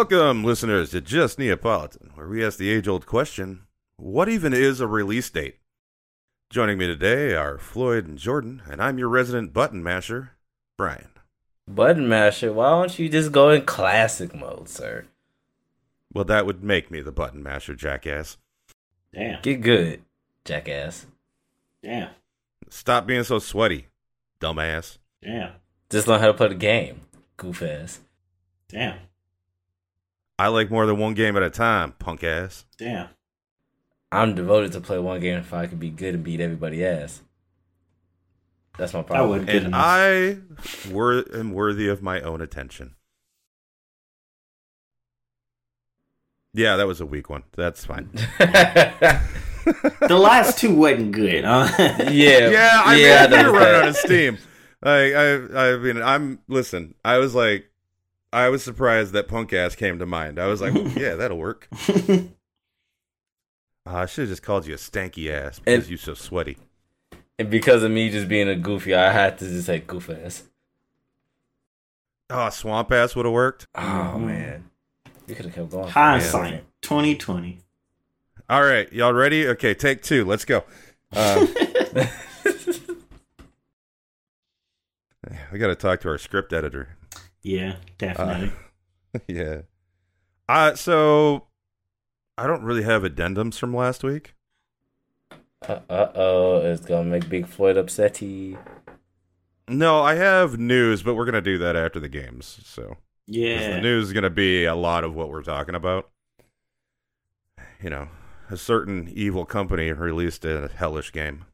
Welcome, listeners, to Just Neapolitan, where we ask the age old question what even is a release date? Joining me today are Floyd and Jordan, and I'm your resident button masher, Bryan. Button masher, why don't you just go in classic mode, sir? Well, that would make me the button masher, jackass. Damn. Get good, jackass. Damn. Stop being so sweaty, dumbass. Damn. Just learn how to play the game, goof ass. Damn. I like more than one game at a time, punk ass. Damn. I'm devoted to play one game if I can be good and beat everybody ass. That's my That problem. would And. I wor- am worthy of my own attention. Yeah, that was a weak one. That's fine. the last two wasn't good. Huh? yeah, I mean, yeah, we were running understand. out of steam. Like, I, I mean, I'm listen. I was like, I was surprised that punk ass came to mind. I was like, "Ooh, yeah, that'll work. Uh, I should have just called you a stanky ass because And- you're so sweaty. And because of me just being a goofy, I had to just say goof ass. Oh, swamp ass would have worked. Oh man, you could have kept going. Hindsight, twenty twenty. All right, y'all ready? Okay, take two. Let's go. Uh, we got to talk to our script editor. Yeah, definitely. yeah. Uh so I don't really have addendums from last week. Uh oh, it's gonna make Big Floyd upsetty. No, I have news, but we're gonna do that after the games. So 'cause the news is gonna be a lot of what we're talking about. You know, a certain evil company released a hellish game.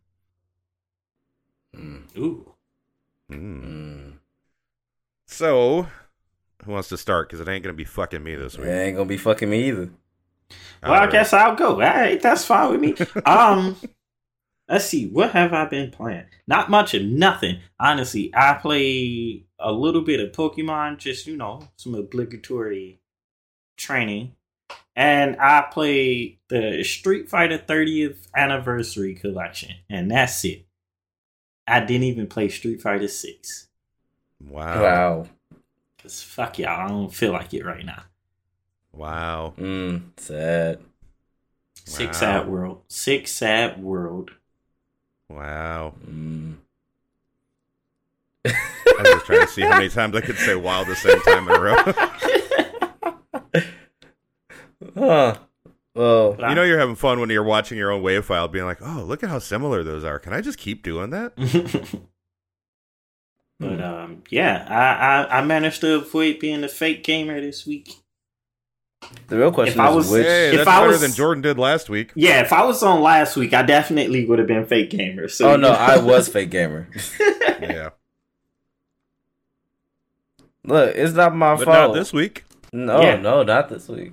Mm. Ooh. Mm. Mm. So, who wants to start? Because it ain't gonna be fucking me this It week. ain't gonna be fucking me either. Well, I Alright. guess I'll go. All right, that's fine with me. Um, let's see. What have I been playing? Not much of nothing. Honestly, I play a little bit of Pokemon, just you know, some obligatory training, and I play the Street Fighter 30th Anniversary Collection, and that's it. I didn't even play Street Fighter 6 Wow. Wow. because fuck y'all, I don't feel like it right now. Wow. Mm. Sad. Sick Wow. sad world. Six sad world. Wow. Mm. I was just trying to see how many times I could say wow the same time in a row. Huh. Well, You know you're having fun when you're watching your own wave file, being like, "Oh, look at how similar those are. Can I just keep doing that?" but um, yeah, I, I I managed to avoid being a fake gamer this week. the real question If I was- which. Hey, If that's I better was- than Jordan did last week. Yeah, if I was on last week, I definitely would have been fake gamer. So Oh no, I was fake gamer. Yeah, Look, it's not my but fault. not this week. No, Yeah. no, not this week.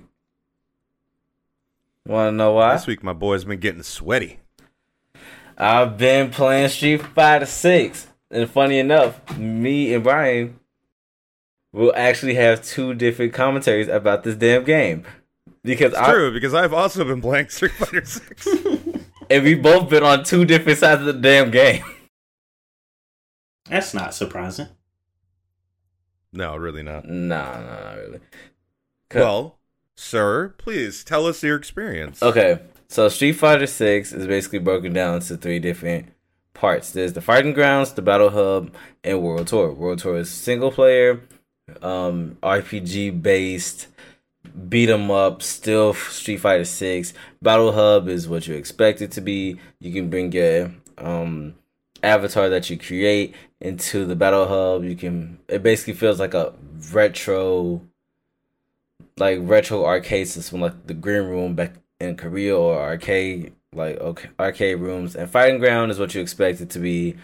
Want to know why? This week, my boy's been getting sweaty. I've been playing Street Fighter Six, and funny enough, me and Bryan will actually have two different commentaries about this damn game because It's I true because I've also been playing Street Fighter Six. and we both been on two different sides of the damn game. that's not surprising. no, really not. No, no, not really. 'Cause- Well, sir, please tell us your experience. Okay, so Street Fighter Six is basically broken down into three different parts. There's the fighting grounds, the battle hub, and World Tour. World Tour is single player, um, RPG based, beat 'em up, still Street Fighter Six. Battle hub is what you expect it to be. You can bring your um avatar that you create into the battle hub. You can. It basically feels like a retro like retro arcade system, like the green room back in Korea or arcade like okay, arcade rooms. And fighting ground is what you expect it to be.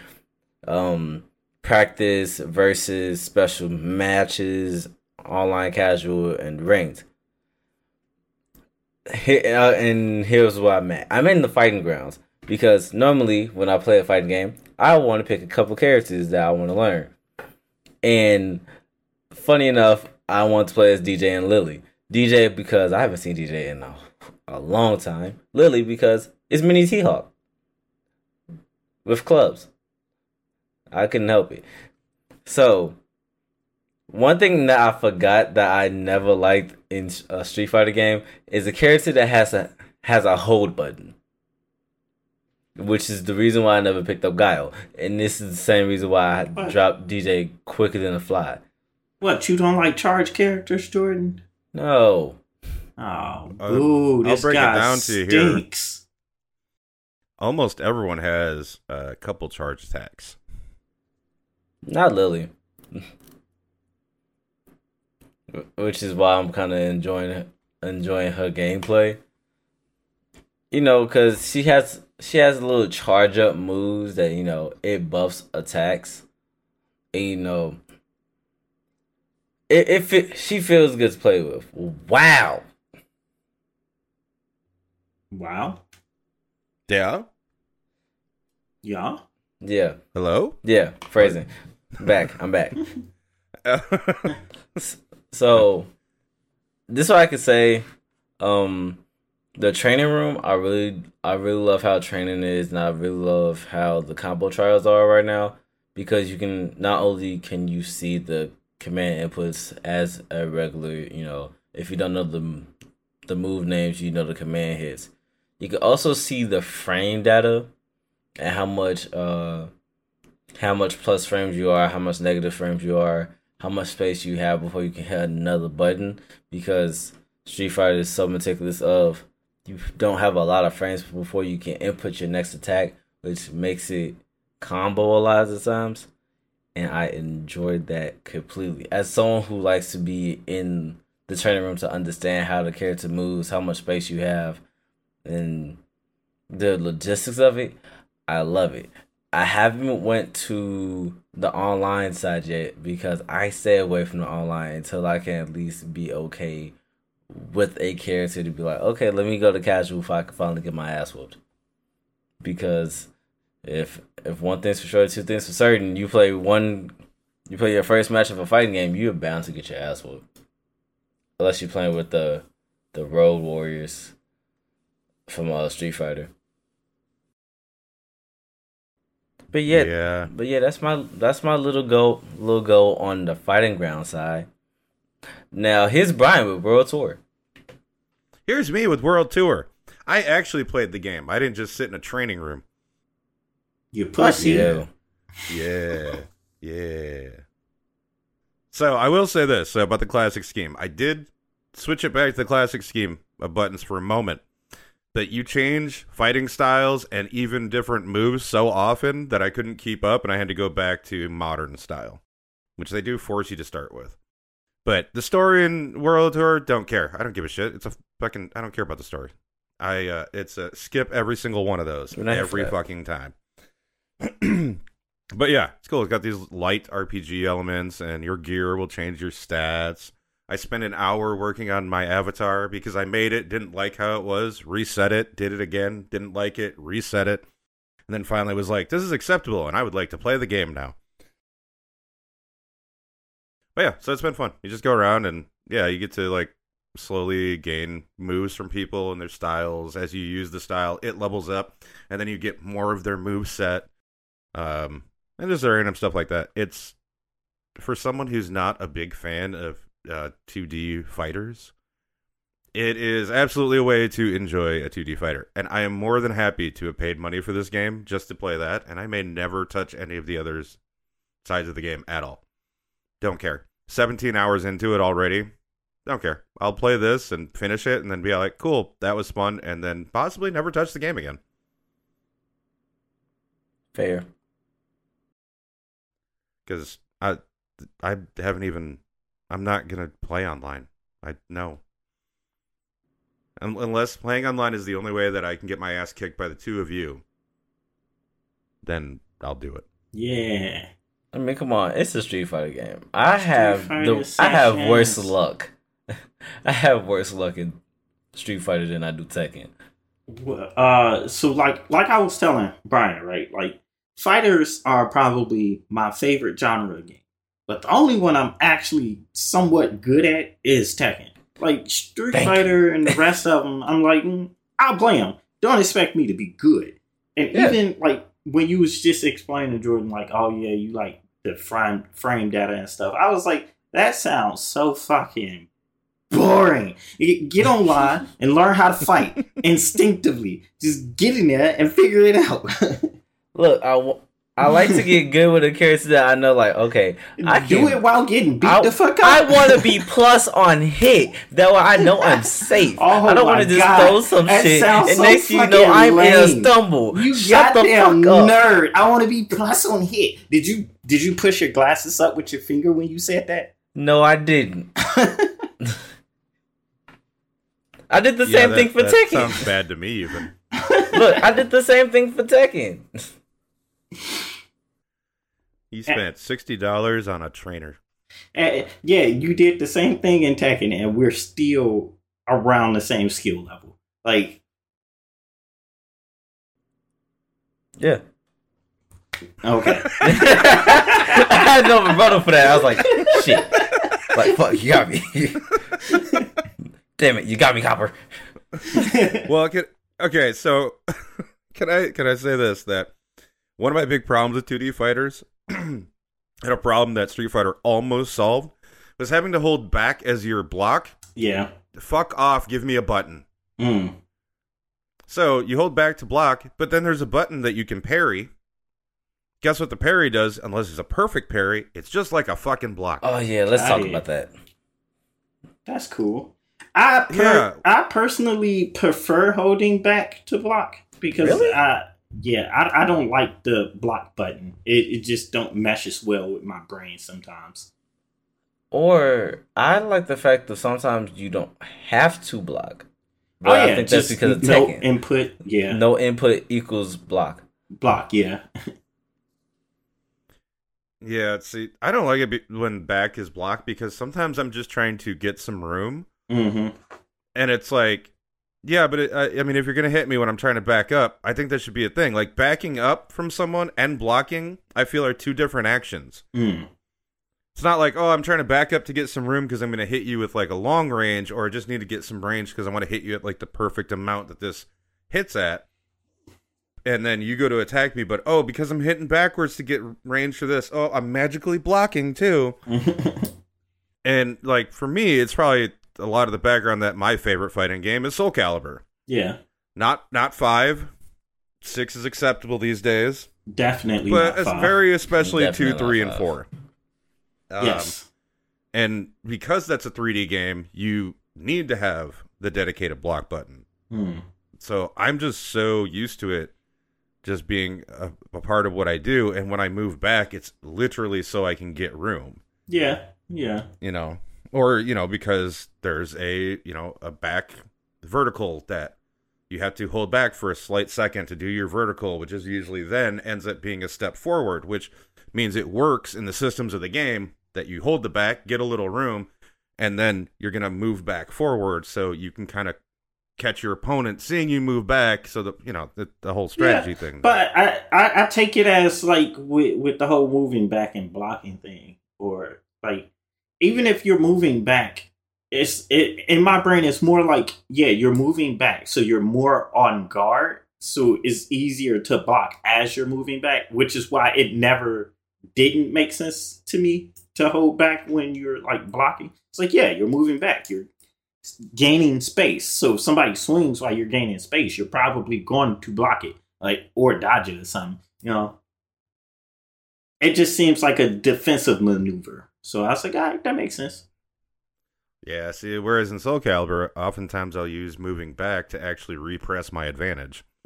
Um, practice versus special matches, online casual, and ranked. Uh, and here's where I'm at. I'm in the fighting grounds because normally when I play a fighting game, I want to pick a couple characters that I want to learn. And funny enough, I want to play as DJ and Lily. DJ because I haven't seen DJ in a, a long time. Lily because it's Mini T Hawk with clubs. I couldn't help it. So One thing that I forgot that I never liked in a Street Fighter game is a character that has a has a hold button, which is the reason why I never picked up Guile, and this is the same reason why I What? dropped DJ quicker than a fly. What you don't like charge characters, Jordan? No, Oh, Uh, boo! I'll This break it guy down to you here. Stinks. Almost everyone has a couple charge attacks. not Lily. Which is why I'm kind of enjoying enjoying her gameplay. You know, cause she has she has a little charge up moves that you know it buffs attacks, and you know it it fit, she feels good to play with. Wow, Wow. Yeah. Yeah. yeah, Hello. yeah. Phrasing, back. I'm back. So this is what I could say. Um the training room, I really I really love how training is and I really love how the combo trials are right now. Because you can not only can you see the command inputs as a regular, you know, if you don't know the the move names, you know the command hits. You can also see the frame data and how much uh how much plus frames you are, how much negative frames you are, how much space you have before you can hit another button because Street Fighter is so meticulous of you don't have a lot of frames before you can input your next attack, which makes it combo a lot of times. And I enjoyed that completely. As someone who likes to be in the training room to understand how the character moves, how much space you have, and the logistics of it, I love it. I haven't went to the online side yet because I stay away from the online until I can at least be okay with a character to be like, okay, let me go to casual if I can finally get my ass whooped. Because if if one thing's for sure, two things for certain, you play one, you play your first match of a fighting game, you're bound to get your ass whooped. Unless you're playing with the the Road Warriors from uh, Street Fighter. But yeah, yeah. but yeah, that's my that's my little go little go on the fighting ground side. Now here's Bryan with World Tour. Here's me with World Tour. I actually played the game. I didn't just sit in a training room. You pussy. Yeah. Yeah. yeah. So I will say this about the classic scheme. I did switch it back to the classic scheme of buttons for a moment. But you change fighting styles and even different moves so often that I couldn't keep up and I had to go back to modern style, which they do force you to start with. But the story in World Tour, don't care. I don't give a shit. It's a fucking. I don't care about the story. I uh, it's a skip every single one of those We're not here for every that. fucking time. but yeah, it's cool. It's got these light RPG elements, and your gear will change your stats. I spent an hour working on my avatar because I made it, didn't like how it was, reset it, did it again, didn't like it, reset it, and then finally was like, "This is acceptable," and I would like to play the game now. But yeah, so it's been fun. You just go around and yeah, you get to like slowly gain moves from people and their styles as you use the style. It levels up, and then you get more of their move set, um, and just random stuff like that. It's for someone who's not a big fan of uh, 2D fighters. It is absolutely a way to enjoy a 2D fighter, and I am more than happy to have paid money for this game just to play that. And I may never touch any of the others sides of the game at all. Don't care. 17 hours into it already. Don't care. I'll play this and finish it and then be like, cool, that was fun, and then possibly never touch the game again. Fair. Because I, I haven't even, I'm not going to play online. I no. Unless playing online is the only way that I can get my ass kicked by the two of you, then I'll do it. Yeah. I mean, come on, it's a Street Fighter game. I have the I have worse luck. I have worse luck in Street Fighter than I do Tekken. Uh, so like like I was telling Bryan, right? Like fighters are probably my favorite genre of game, but the only one I'm actually somewhat good at is Tekken. Like Street Thank you. Fighter and the rest of them, I'm like, mm, I'll play them. Don't expect me to be good. And Yeah. even like when you was just explaining to Jordan, like, oh yeah, you like the frame frame data and stuff. I was like, That sounds so fucking boring. Get online and learn how to fight instinctively. Just get in there and figure it out. Look, I, w- I like to get good with a character that I know, like, okay, I Do can, it while getting beat I, the fuck up. I want to be plus on hit. That way I know I'm safe. Oh I don't want to just God. throw some That shit sounds and so next you know I'm in a stumble. You Shut the goddamn fuck up. nerd! I want to be plus on hit. Did you did you push your glasses up with your finger when you said that? No, I didn't. I did the Yeah, same that- thing for that Tekken. Sounds bad to me, even. Look, I did the same thing for Tekken. You spent sixty dollars on a trainer. Uh, yeah, you did the same thing in Tekken, and we're still around the same skill level. Like, Yeah. okay, I had no rebuttal for that. I was like, shit. Like, fuck, you got me. Damn it, you got me, Copper. Well, can, okay, so can I can I say this that one of my big problems with 2D fighters and a problem that Street Fighter almost solved was having to hold back as your block. yeah, Fuck off, give me a button. mm. So you hold back to block, but then there's a button that you can parry. Guess what the parry does? Unless it's a perfect parry, it's just like a fucking block. Oh, yeah, let's talk it. about that. that's cool. I per- Yeah. I personally prefer holding back to block because Really? I yeah I, I don't like the block button. It it just don't meshes well with my brain sometimes. Or I like the fact that sometimes you don't have to block. But oh I yeah, think that's just because of no Tekken. input. Yeah, No input equals block. block. Yeah, Yeah, see, I don't like it when back is blocked because sometimes I'm just trying to get some room, hmm and it's like, yeah, but it, I, I mean, if you're gonna hit me when I'm trying to back up, I think that should be a thing. Like backing up from someone and blocking, I feel are two different actions. mm. It's not like, oh, I'm trying to back up to get some room because I'm gonna hit you with like a long range, or I just need to get some range because I want to hit you at like the perfect amount that this hits at. And then you go to attack me, but oh, because I'm hitting backwards to get range for this, oh, I'm magically blocking too. And like for me, it's probably a lot of the background that my favorite fighting game is Soul Calibur. yeah, Not not five, six is acceptable these days, definitely. but not it's five. very especially two, Definitely not three, and four. Um, yes. and because that's a 3D game, you need to have the dedicated block button. Mm. So I'm just so used to it, just being a, a part of what I do. And when I move back, it's literally so I can get room. Yeah, yeah. you know or you know because there's a you know a back vertical that you have to hold back for a slight second to do your vertical which is usually then ends up being a step forward which means it works in the systems of the game that you hold the back get a little room and then you're going to move back forward. So you can kind of catch your opponent seeing you move back. So that you know the, the whole strategy Yeah, thing. But I, I, I take it as like with with the whole moving back and blocking thing, or like even if you're moving back, it's it in my brain it's more like yeah you're moving back, so you're more on guard, so it's easier to block as you're moving back, which is why it never didn't make sense to me to hold back when you're like blocking. It's like yeah you're moving back, you're gaining space. So if somebody swings while you're gaining space, you're probably going to block it, like or dodge it or something. You know, it just seems like a defensive maneuver. So I was like, all right, that makes sense. Yeah, see, whereas in Soul Calibur, oftentimes I'll use moving back to actually repress my advantage.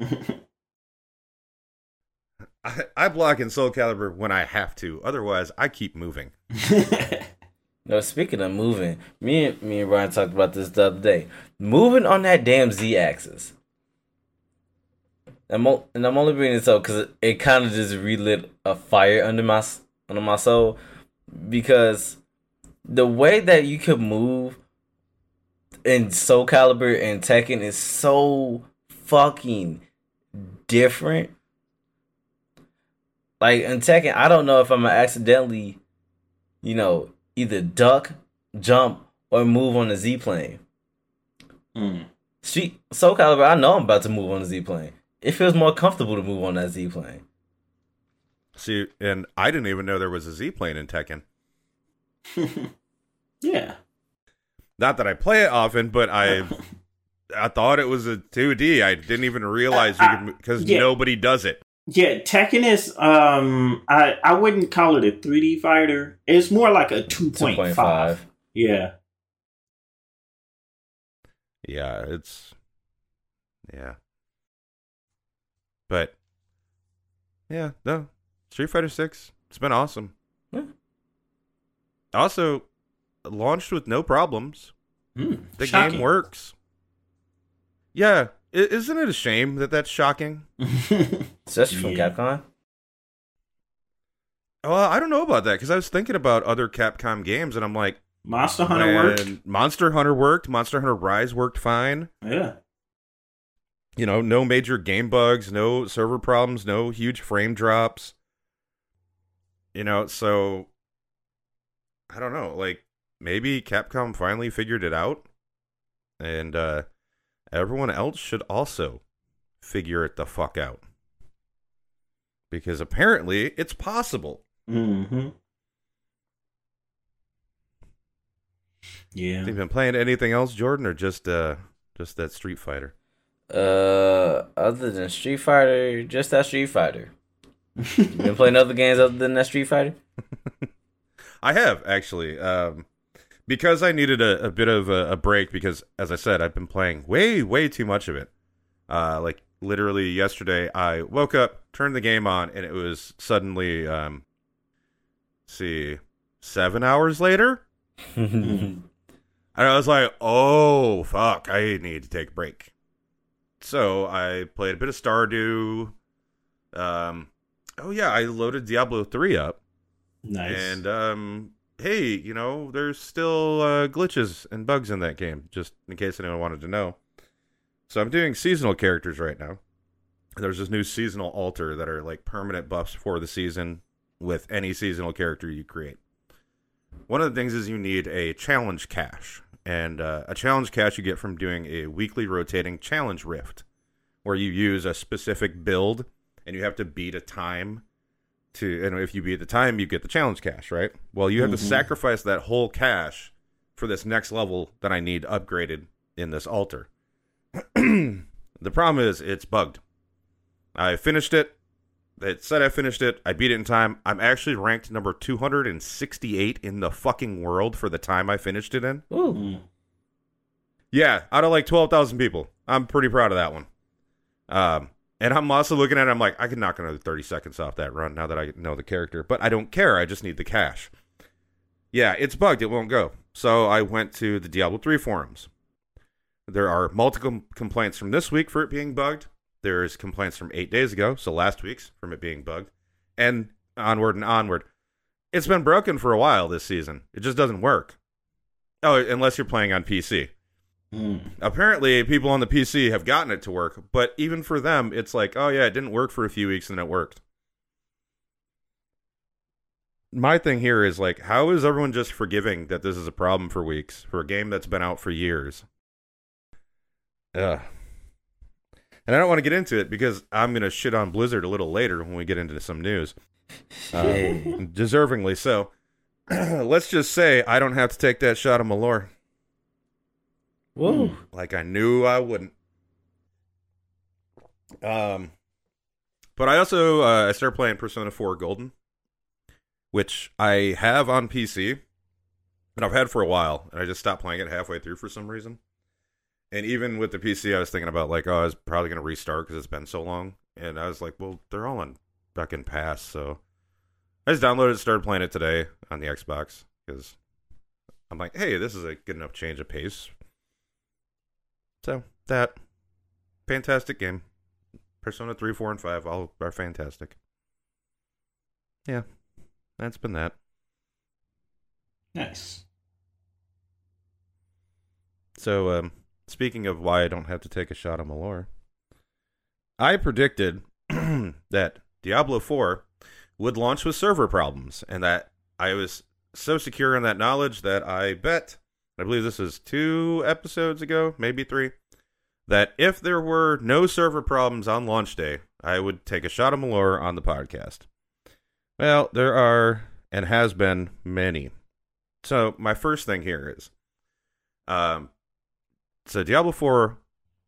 I, I block in Soul Calibur when I have to. Otherwise, I keep moving. No, speaking of moving, me and me and Ryan talked about this the other day. Moving on that damn Z axis. I'm o- and I'm only bringing this up because it, it kind of just relit a fire under my under my soul because the way that you could move in Soul Calibur and Tekken is so fucking different. Like in Tekken, I don't know if I'm gonna accidentally, you know, either duck, jump, or move on the Z plane. Mm. Street Soul Calibur, I know I'm about to move on the Z plane. It feels more comfortable to move on that Z plane. See, and I didn't even know there was a Z plane in Tekken. Yeah. Not that I play it often, but I I thought it was a 2D. I didn't even realize you Uh, could because yeah. nobody does it. Yeah, Tekken is um I I wouldn't call it a 3D fighter. It's more like a 2.5. 2.5. Yeah. Yeah, it's yeah. But yeah, no. Street Fighter 6, it's been awesome. Yeah. Also launched with no problems. Hmm, The shocking. game works. Yeah, i- isn't it a shame that that's shocking? Especially from Yeah. Capcom. Well, I don't know about that because I was thinking about other Capcom games, and I'm like, Monster Hunter worked. Monster Hunter worked. Monster Hunter Rise worked fine. Yeah. You know, no major game bugs, no server problems, no huge frame drops. You know, so I don't know. Like maybe Capcom finally figured it out, and uh everyone else should also figure it the fuck out because apparently it's possible. Mm-hmm. Yeah. Have you been playing anything else, Jordan, or just uh just that Street Fighter? Uh, other than Street Fighter, just that Street Fighter. You been playing other games other than that Street Fighter? I have actually, um, because I needed a, a bit of a, a break. Because as I said, I've been playing way, way too much of it. Uh, like literally yesterday, I woke up, turned the game on, and it was suddenly, um, see, seven hours later, and I was like, "Oh fuck, I need to take a break." So I played a bit of Stardew. Um, oh yeah, I loaded Diablo three up. Nice. And um, hey, you know, there's still uh, glitches and bugs in that game, just in case anyone wanted to know. So I'm doing seasonal characters right now. There's this new seasonal altar that are like permanent buffs for the season with any seasonal character you create. One of the things is you need a challenge cache, and uh, a challenge cache you get from doing a weekly rotating challenge rift, where you use a specific build and you have to beat a time to and if you beat the time you get the challenge cache right well you have to Mhm. sacrifice that whole cache for this next level that i need upgraded in this altar the problem is it's bugged i finished it it said i finished it i beat it in time i'm actually ranked number 268 in the fucking world for the time i finished it in Ooh. Mm. yeah, out of like 12,000 people. I'm pretty proud of that one. Um, and I'm also looking at it, I'm like, I could knock another 30 seconds off that run now that I know the character, but I don't care. I just need the cache. Yeah, it's bugged. It won't go. So I went to the Diablo 3 forums. There are multiple complaints from this week for it being bugged. There's complaints from eight days ago, so last week's from it being bugged, and onward and onward. It's been broken for a while this season. It just doesn't work. Oh, unless you're playing on PC Mm. apparently people on the PC have gotten it to work, but even for them, it's like, oh yeah, it didn't work for a few weeks and then it worked. My thing here is like, how is everyone just forgiving that this is a problem for weeks for a game that's been out for years? Ugh. And I don't want to get into it because I'm gonna shit on Blizzard a little later when we get into some news, Hey. deservingly so. Let's just say I don't have to take that shot of Malört Whoa. like I knew I wouldn't. Um, but I also uh, I started playing Persona 4 Golden, which I have on PC, and I've had for a while, and I just stopped playing it halfway through for some reason. And even with the PC, I was thinking about like, oh, I was probably gonna restart because it's been so long, and I was like, well, they're all on fucking pass, so I just downloaded, it, started playing it today on the Xbox because I'm like, hey, this is a good enough change of pace so that fantastic game. Persona 3, 4, and 5 all are fantastic. Yeah. That's been that. Nice. So um speaking of why I don't have to take a shot on Malört, I predicted that Diablo 4 would launch with server problems and that I was so secure in that knowledge that I bet I believe this is two episodes ago, maybe three, that if there were no server problems on launch day, I would take a shot of Malört on the podcast. Well, there are and has been many. So my first thing here is, um, so Diablo Four,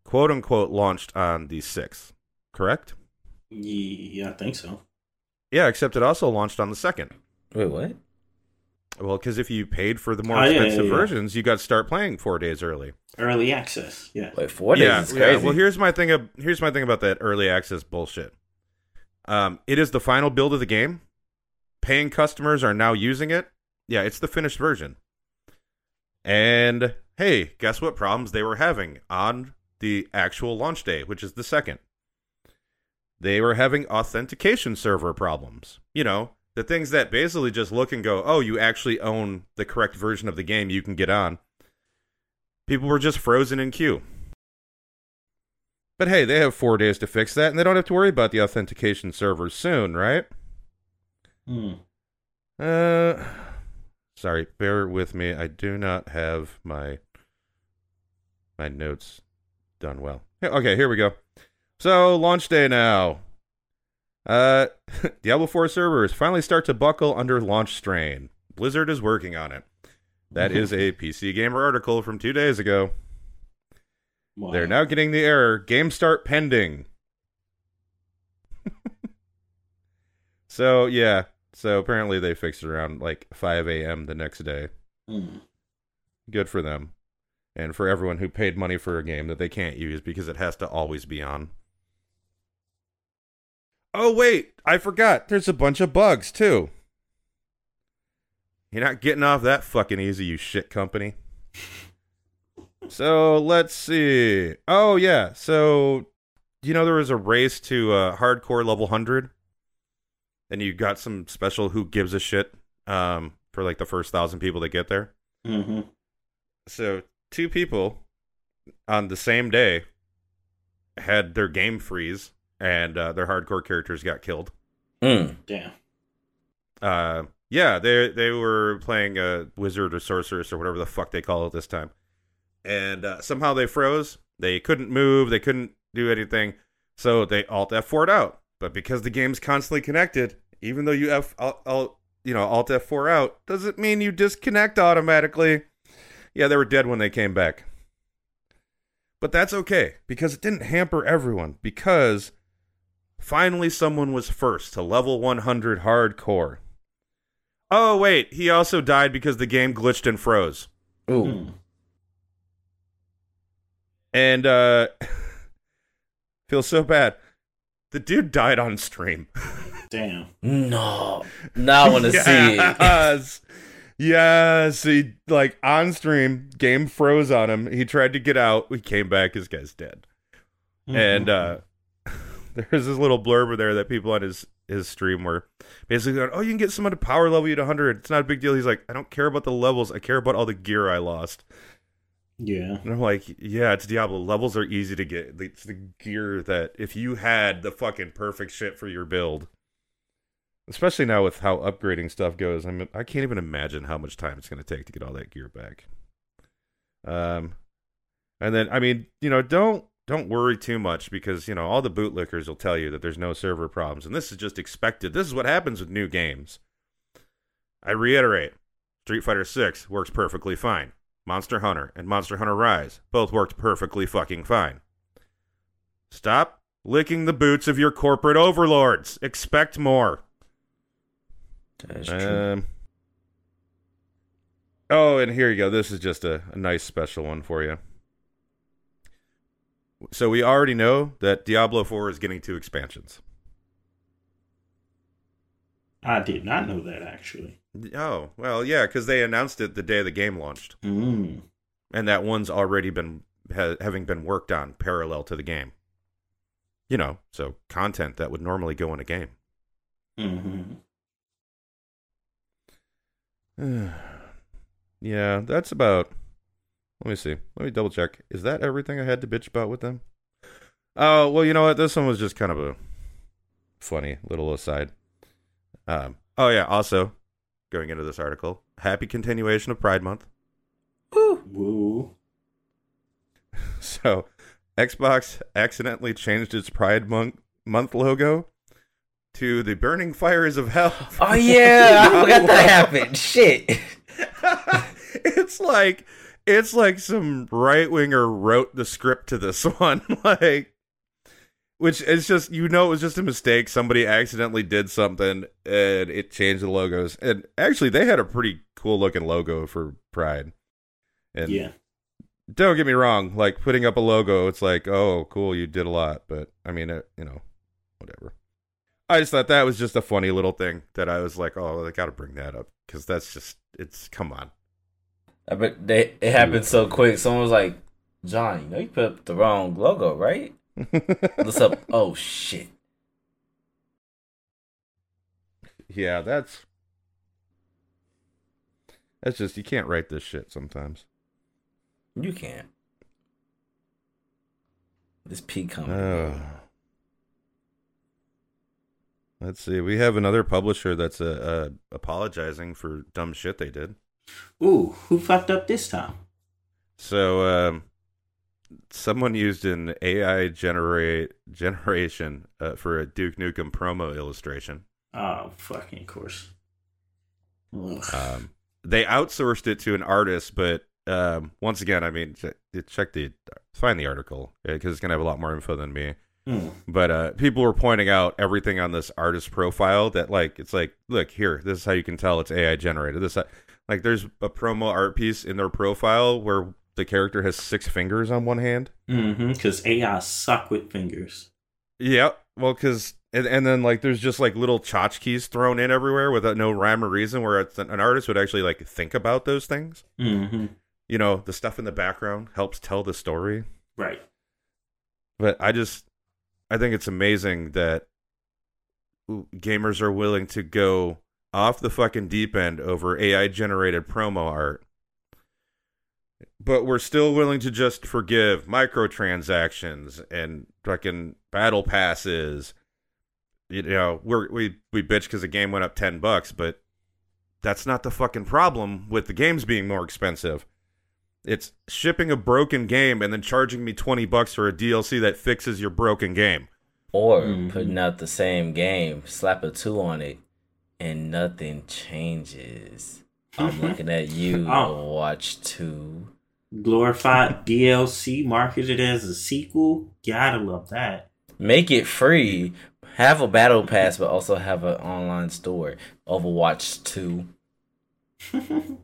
quote unquote, launched on the sixth, correct? Yeah, I think so. Yeah, except it also launched on the second. Wait, what? Well, because if you paid for the more Oh, yeah, yeah, expensive yeah. versions, you got to start playing four days early. Early access. Yeah. Wait, four days yeah, is crazy. yeah. Well, here's my thing. Of, here's my thing about that early access bullshit. Um, it is the final build of the game. Paying customers are now using it. Yeah, it's the finished version. And hey, guess what problems they were having on the actual launch day, which is the second? They were having authentication server problems. You know, the things that basically just look and go, oh, you actually own the correct version of the game you can get on. People were just frozen in queue. But hey, they have four days to fix that, and they don't have to worry about the authentication servers soon, right? Hmm. Uh, sorry, bear with me. I do not have my my notes done well. Okay, here we go. So launch day now. Uh, Diablo 4 servers finally start to buckle under launch strain. Blizzard is working on it. That is a PC Gamer article from two days ago. Wow. They're now getting the error game start pending. so, yeah. So apparently they fixed it around like 5 a.m. the next day. Hmm. Good for them. And for everyone who paid money for a game that they can't use because it has to always be on. Oh, wait. I forgot. There's a bunch of bugs, too. You're not getting off that fucking easy, you shit company. so let's see. Oh, yeah. So, you know, there was a race to uh, hardcore level 100. And you got some special who gives a shit um, for like the first thousand people that get there. Mm-hmm. So two people on the same day had their game freeze and uh, their hardcore characters got killed. Mm. Damn. Uh, yeah, they they were playing a wizard or sorceress or whatever the fuck they call it this time, and uh, somehow they froze. They couldn't move. They couldn't do anything. So they alt F 4 out. But because the game's constantly connected, even though you F alt, alt you know alt F four out, doesn't mean you disconnect automatically. Yeah, they were dead when they came back. But that's okay because it didn't hamper everyone because finally someone was first to level 100 hardcore. Oh wait, he also died because the game glitched and froze. Ooh. Hmm. And uh feels so bad. The dude died on stream. Damn. No. Now I want to see it. Yes. Yes. He like on stream, game froze on him. He tried to get out. We came back. His guy's dead. And uh there's this little blurb there that people on his his stream were basically going, "Oh, you can get someone to power level you to 100. It's not a big deal." He's like, "I don't care about the levels. I care about all the gear I lost." yeah. And I'm like, "Yeah, it's Diablo. Levels are easy to get. It's the gear that if you had the fucking perfect shit for your build, especially now with how upgrading stuff goes, I mean, I can't even imagine how much time it's going to take to get all that gear back." Um, and then I mean, you know, don't don't worry too much because you know all the bootlickers will tell you that there's no server problems, and this is just expected. This is what happens with new games. I reiterate, Street Fighter Six works perfectly fine. Monster Hunter and Monster Hunter Rise both worked perfectly fucking fine. Stop licking the boots of your corporate overlords. Expect more. That's true. Um, oh, and here you go. This is just a, a nice special one for you. So we already know that Diablo 4 is getting two expansions. I did not know that actually. Oh, well, yeah, because they announced it the day the game launched. Mm. And that one's already been ha- having been worked on parallel to the game. You know, so content that would normally go in a game. Mm-hmm. yeah, that's about. Let me see. Let me double check. Is that everything I had to bitch about with them? Oh, well, you know what? This one was just kind of a funny little aside. Um, oh, yeah. Also, going into this article, happy continuation of Pride Month. Woo. So, Xbox accidentally changed its Pride Month, month logo to the burning fires of hell. Oh yeah, I forgot that happened. Shit. it's like it's like some right winger wrote the script to this one, like which is just you know it was just a mistake. Somebody accidentally did something and it changed the logos. And actually, they had a pretty cool looking logo for Pride. And yeah. don't get me wrong, like putting up a logo, it's like, oh, cool, you did a lot. But I mean, it, you know, whatever. I just thought that was just a funny little thing that I was like, oh, I got to bring that up because that's just it's come on. I bet they it happened so quick. Someone was like, "John, you know you put up the wrong logo, right?" What's up? Oh shit! yeah, that's that's just you can't write this shit sometimes. You can't. This peak coming. Uh, let's see. We have another publisher that's uh, uh, apologizing for dumb shit they did. Ooh, who fucked up this time? So, um, someone used an AI generate generation uh, for a Duke Nukem promo illustration. Oh, fucking course. Um, they outsourced it to an artist, but um, once again, I mean, check the find the article because it's gonna have a lot more info than me. Hmm. But uh, people were pointing out everything on this artist profile that, like, it's like, look here, this is how you can tell it's AI generated. This, uh, like, there's a promo art piece in their profile where the character has six fingers on one hand. Mm-hmm. Because AI suck with fingers. Yeah, well, because and, and then like there's just like little tchotchkes thrown in everywhere without no rhyme or reason, where it's, an artist would actually like think about those things. Mm-hmm. You know, the stuff in the background helps tell the story. Right. But I just, I think it's amazing that gamers are willing to go off the fucking deep end over AI generated promo art. But we're still willing to just forgive microtransactions and fucking battle passes. You know, we're, we we bitch because the game went up ten bucks, but that's not the fucking problem with the games being more expensive. It's shipping a broken game and then charging me 20 bucks for a DLC that fixes your broken game. Or Mhm. putting out the same game, slap a two on it, and nothing changes. I'm looking at you, Oh. Watch Two. Glorified DLC marketed as a sequel. Gotta love that. Make it free. Have a battle pass, but also have an online store. Overwatch Two.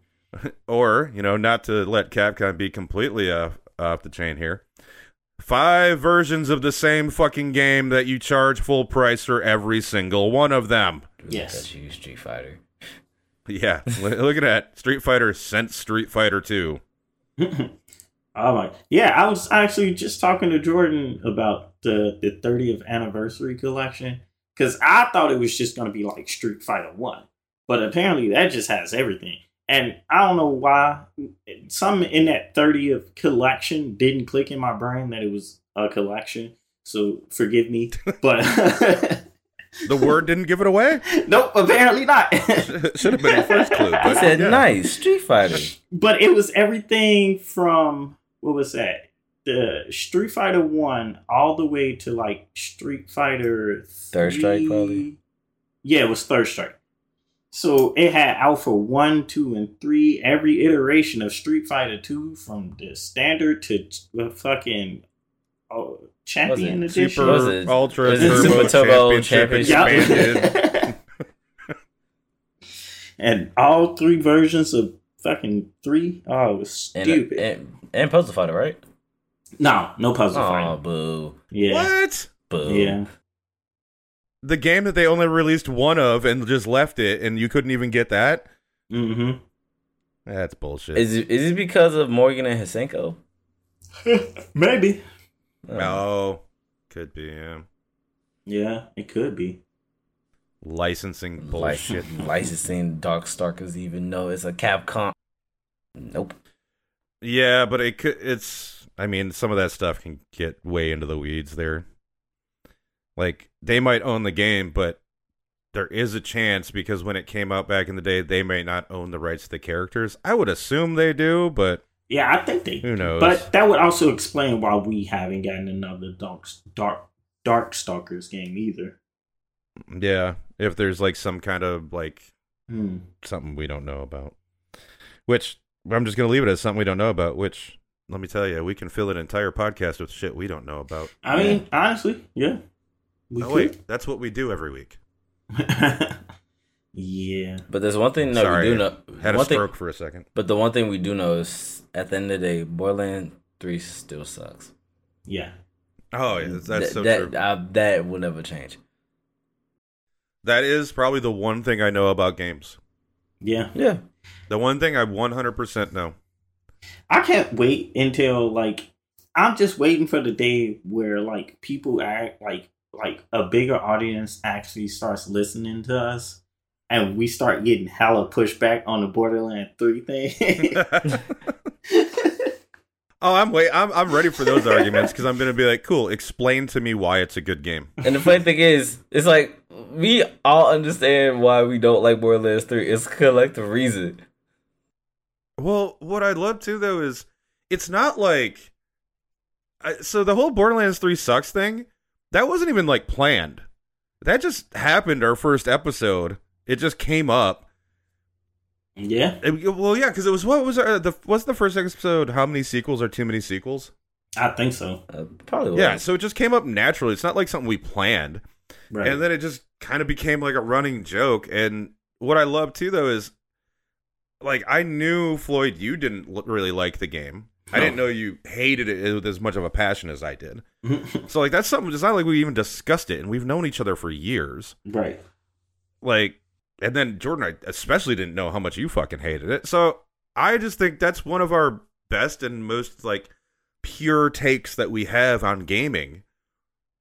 Or, you know, not to let Capcom be completely off, off the chain here. Five versions of the same fucking game that you charge full price for every single one of them. Yes. That's you, Street Fighter. Yeah, look look at that. Street Fighter sent Street Fighter 2. oh my yeah i was actually just talking to jordan about the the 30th anniversary collection because i thought it was just going to be like street fighter 1 but apparently that just has everything and i don't know why some in that 30th collection didn't click in my brain that it was a collection so forgive me but The word didn't give it away? nope apparently not Should have been the first clue. I But said yeah. nice Street Fighter. but it was everything from what was that the street fighter 1 all the way to like street fighter Third Strike, probably? yeah it was third strike so it had alpha 1 2 and 3 every iteration of street fighter 2 from the standard to the fucking oh, champion Was edition Super, Was it- Ultra, was it Turbo, Turbo Championship, Championship? Expanded. Yeah. and all three versions of fucking three. Oh, it was stupid. and, and Puzzle Fighter, right? no, no puzzle fighter. Oh, boo. Yeah, What? Boo. yeah. The game that they only released one of and just left it, and you couldn't even get that? Mm-hmm. That's bullshit. Is it, is it because of Morrigan and Hsien-Ko? Maybe. Oh. oh, could be. Yeah. Yeah, it could be. Licensing bullshit. licensing Darkstalkers even though it's a Capcom. Nope. Yeah, but it could. It's. I mean, some of that stuff can get way into the weeds there. Like they might own the game, but there is a chance because when it came out back in the day, they may not own the rights to the characters. I would assume they do, but Yeah, I think they. who knows? But that would also explain why we haven't gotten another Dark Dark Dark Stalkers game either. Yeah, if there's like some kind of like Hmm. something we don't know about, which I'm just gonna leave it as something we don't know about. Which let me tell you, we can fill an entire podcast with shit we don't know about. I mean, honestly, yeah. We Oh could. wait, that's what we do every week. yeah. But there's one thing that Sorry, we do know. Had a one thing, stroke for a second. but the one thing we do know is at the end of the day, Borderlands Three still sucks. Yeah. Oh yeah, that's, that's Th- so that, true. I, that will never change. That is probably the one thing I know about games. Yeah. Yeah. The one thing I 100% know. I can't wait until like I'm just waiting for the day where like people act like like a bigger audience actually starts listening to us and we start getting hella pushback on the Borderland 3 thing. Oh, I'm wait. I'm I'm ready for those arguments because I'm gonna be like, cool. Explain to me why it's a good game. And the funny thing is, it's like we all understand why we don't like Borderlands Three. It's collective reason. Well, what I'd love to though is it's not like I, so the whole Borderlands 3 sucks thing, that wasn't even like planned. That just happened our first episode. It just came up. yeah. It- well, yeah, cuz it was what was our, the what's the first episode how many sequels are too many sequels? I think so. Uh, probably was. Yeah, so it just came up naturally. It's not like something we planned. Right. And then it just kind of became like a running joke. And what I love too, though, is like I knew Floyd, you didn't l- really like the game. I didn't know you hated it with as much of a passion as I did. So like that's something. It's not like we even discussed it, and we've known each other for years. right. Like, and then Jordan, I especially didn't know how much you fucking hated it. So I just think that's one of our best and most like pure takes that we have on gaming.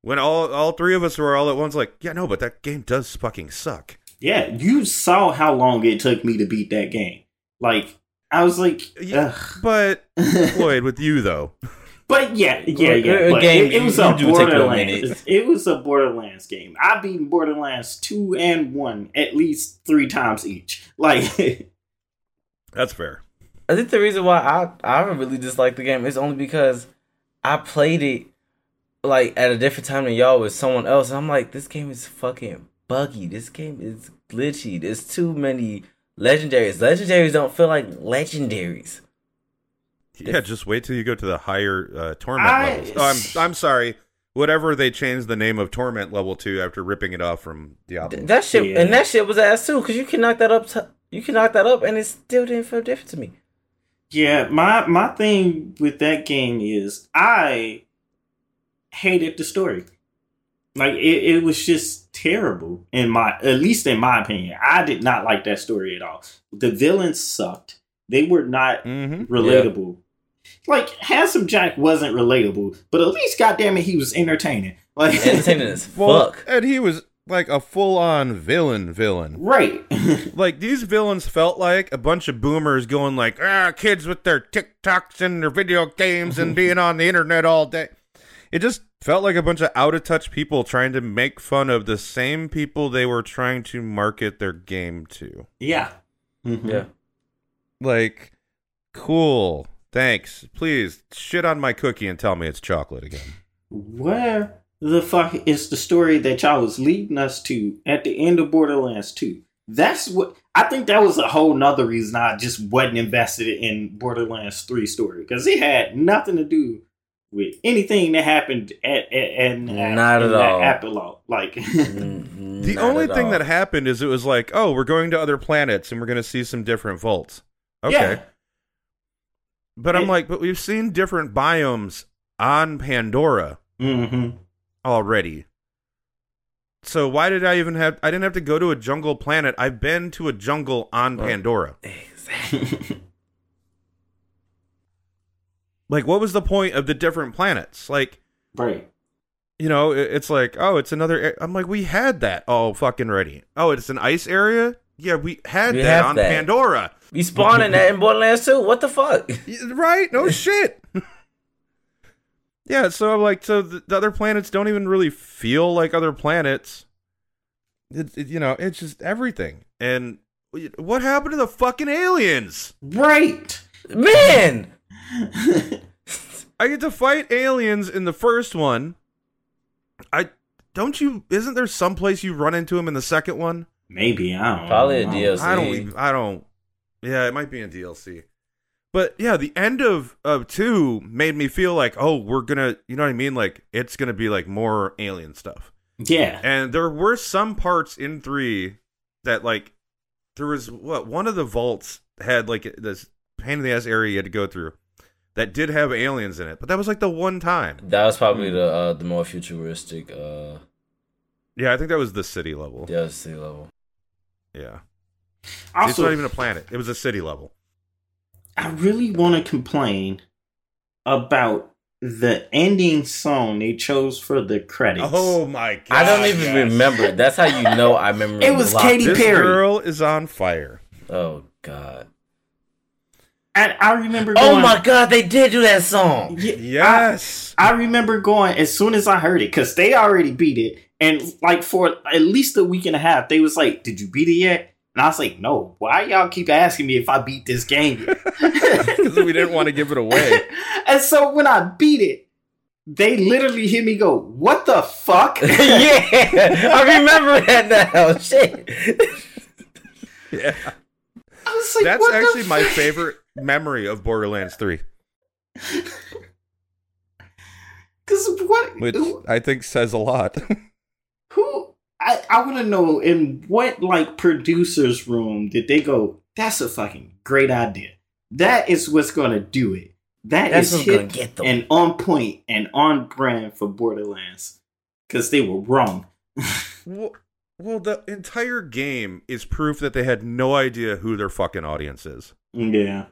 When all all three of us were all at once like, yeah, no, but that game does fucking suck. Yeah, you saw how long it took me to beat that game. Like I was like, Yeah, ugh. But Floyd, with you though, But yeah, yeah, yeah. a But game, it, it was a you a Borderlands. It was a Borderlands game. I beat Borderlands two and one at least three times each. Like, that's fair. I think the reason why I I really dislike the game is only because I played it like at a different time than y'all with someone else. And I'm like, this game is fucking buggy. This game is glitchy. There's too many legendaries. Legendaries don't feel like legendaries. Yeah, just wait till you go to the higher uh, torment I- levels. Oh, I'm I'm sorry. Whatever they changed the name of torment level to after ripping it off from Diablo. Th- That shit Yeah. and that shit was ass too, cause you can knock that up. T- you can knock that up, and it still didn't feel different to me. yeah, my my thing with that game is I hated the story. Like it, it was just terrible in my at least in my opinion. I did not like that story at all. The villains sucked. They were not Mm-hmm. relatable. Like Handsome Jack wasn't relatable, but at least goddamn it, he was entertaining. Like Entertaining as Well, fuck. and he was like a full-on villain villain. right. Like these villains felt like a bunch of boomers going like, ah, kids with their TikToks and their video games and being on the internet all day. It just felt like a bunch of out of touch people trying to make fun of the same people they were trying to market their game to. yeah. Mhm. Yeah. Like, cool. Thanks. Please shit on my cookie and tell me it's chocolate again. Where the fuck is the story that y'all was leading us to at the end of Borderlands 2? That's what I think that was a whole nother reason I just wasn't invested in Borderlands 3 story because it had nothing to do with anything that happened at, at, and Not at in that all. epilogue. Like, Mm, The only thing all. that happened is it was like, oh, we're going to other planets and we're going to see some different vaults. Okay. yeah, But I'm like, but we've seen different biomes on Pandora hmm already. So why did I even have I didn't have to go to a jungle planet. I've been to a jungle on Right. Pandora. Exactly. Like what was the point of the different planets? Like, right. you know, it- it's like, oh, it's another I'm like, we had that all fucking ready. Oh, it's an ice area? Yeah, we had We that on that. Pandora. You spawning that in Borderlands too? What the fuck? Right? No shit. yeah, so I'm like, so the, the other planets don't even really feel like other planets. It, it- you know, it's just everything. And what happened to the fucking aliens? Right. Man, I get to fight aliens in the first one. I don't you? Isn't there some place you run into him in the second one? Maybe I don't. Probably a. DLC. I don't. I don't. Yeah, it might be in DLC. But yeah, the end of of two made me feel like, oh, we're gonna, you know what I mean? Like it's gonna be like more alien stuff. Yeah, And there were some parts in three that like there was what one of the vaults had like this pain in the ass area you had to go through that did have aliens in it, but that was like the one time. That was probably the uh, the more futuristic uh Yeah, I think that was the city level. DLC level. Yeah, it's also, not even a planet; it was a city level. I really want to complain about the ending song they chose for the credits. Oh my god! I don't even yes. remember. it. That's how you know I remember. It was a lot. Katy This Perry. girl is on fire. Oh god. And I remember. Oh my god, they did do that song. Yeah, Yes. I remember going as soon as I heard it because they already beat it, and like for at least a week and a half, they was like, "Did you beat it yet?" And I was like, "No. Why y'all keep asking me if I beat this game?" Because we didn't want to give it away. and so when I beat it, they literally hear me go, "What the fuck?" yeah, I remember that now. Shit. Yeah. I was like, That's "What the actually my fuck?" favorite memory of Borderlands 3, Because what? which? I think says a lot. who I, I want to know in what like producer's room did they go? That's a fucking great idea. That is what's gonna do it. That That's is hit get them. and on point and on brand for Borderlands because they were wrong. well, well, the entire game is proof that they had no idea who their fucking audience is. Yeah.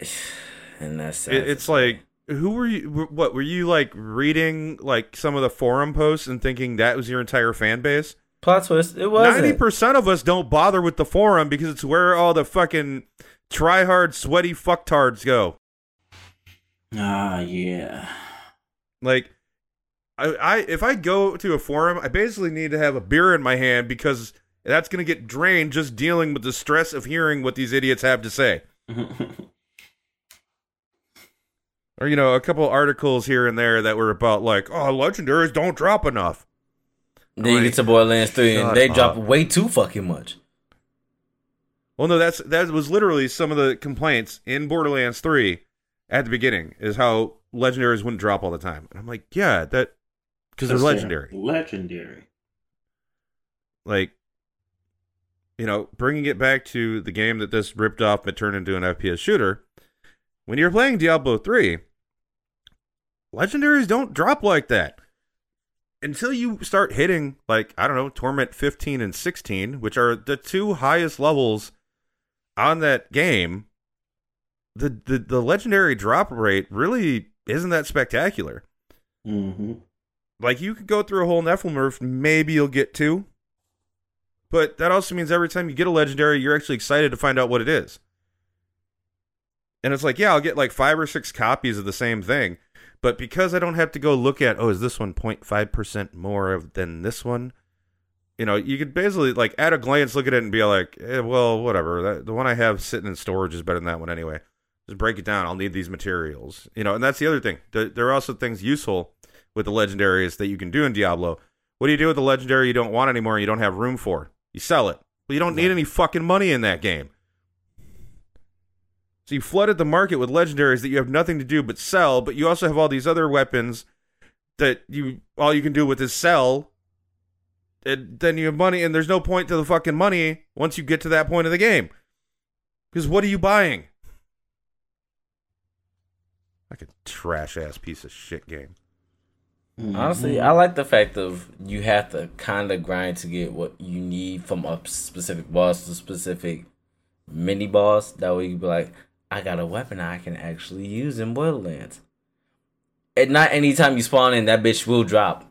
and that's sad. It, it's like, who were you? What were you like reading? Like some of the forum posts and thinking that was your entire fan base? plot twist. It. Ninety percent of us don't bother with the forum because it's where all the fucking try hard, sweaty fucktards go. Ah, yeah. Like, I, I if I go to a forum, I basically need to have a beer in my hand because that's gonna get drained just dealing with the stress of hearing what these idiots have to say. Or you know, a couple articles here and there that were about like, oh, legendaries don't drop enough. Then you get to Borderlands 3 and they drop way too fucking much. Well, no, that's that was literally some of the complaints in Borderlands Three at the beginning is how legendaries wouldn't drop all the time. And I'm like, yeah, that because they're legendary. Legendary. like you know bringing it back to the game that this ripped off but turned into an fps shooter when you're playing diablo 3 legendaries don't drop like that until you start hitting like i don't know torment 15 and 16 which are the two highest levels on that game the the, the legendary drop rate really isn't that spectacular Mm-hmm. like you could go through a whole Nephalem maybe you'll get two. But that also means every time you get a legendary, you're actually excited to find out what it is. And it's like, yeah, I'll get like five or six copies of the same thing. But because I don't have to go look at, oh, is this one 0.5% more of than this one? You know, you could basically like at a glance look at it and be like, eh, well, whatever. That, the one I have sitting in storage is better than that one anyway. Just break it down. I'll need these materials. You know, and that's the other thing. There, there are also things useful with the legendaries that you can do in Diablo. What do you do with the legendary you don't want anymore and you don't have room for? You sell it. Well, you don't need any fucking money in that game. So you flooded the market with legendaries that you have nothing to do but sell, but you also have all these other weapons that you all you can do with is sell. And then you have money and there's no point to the fucking money once you get to that point of the game. Because what are you buying? Like a trash ass piece of shit game. Mm-hmm. Honestly, I like the fact of you have to kind of grind to get what you need from a specific boss to specific mini boss. That way you be like, I got a weapon I can actually use in Borderlands. And not anytime you spawn in, that bitch will drop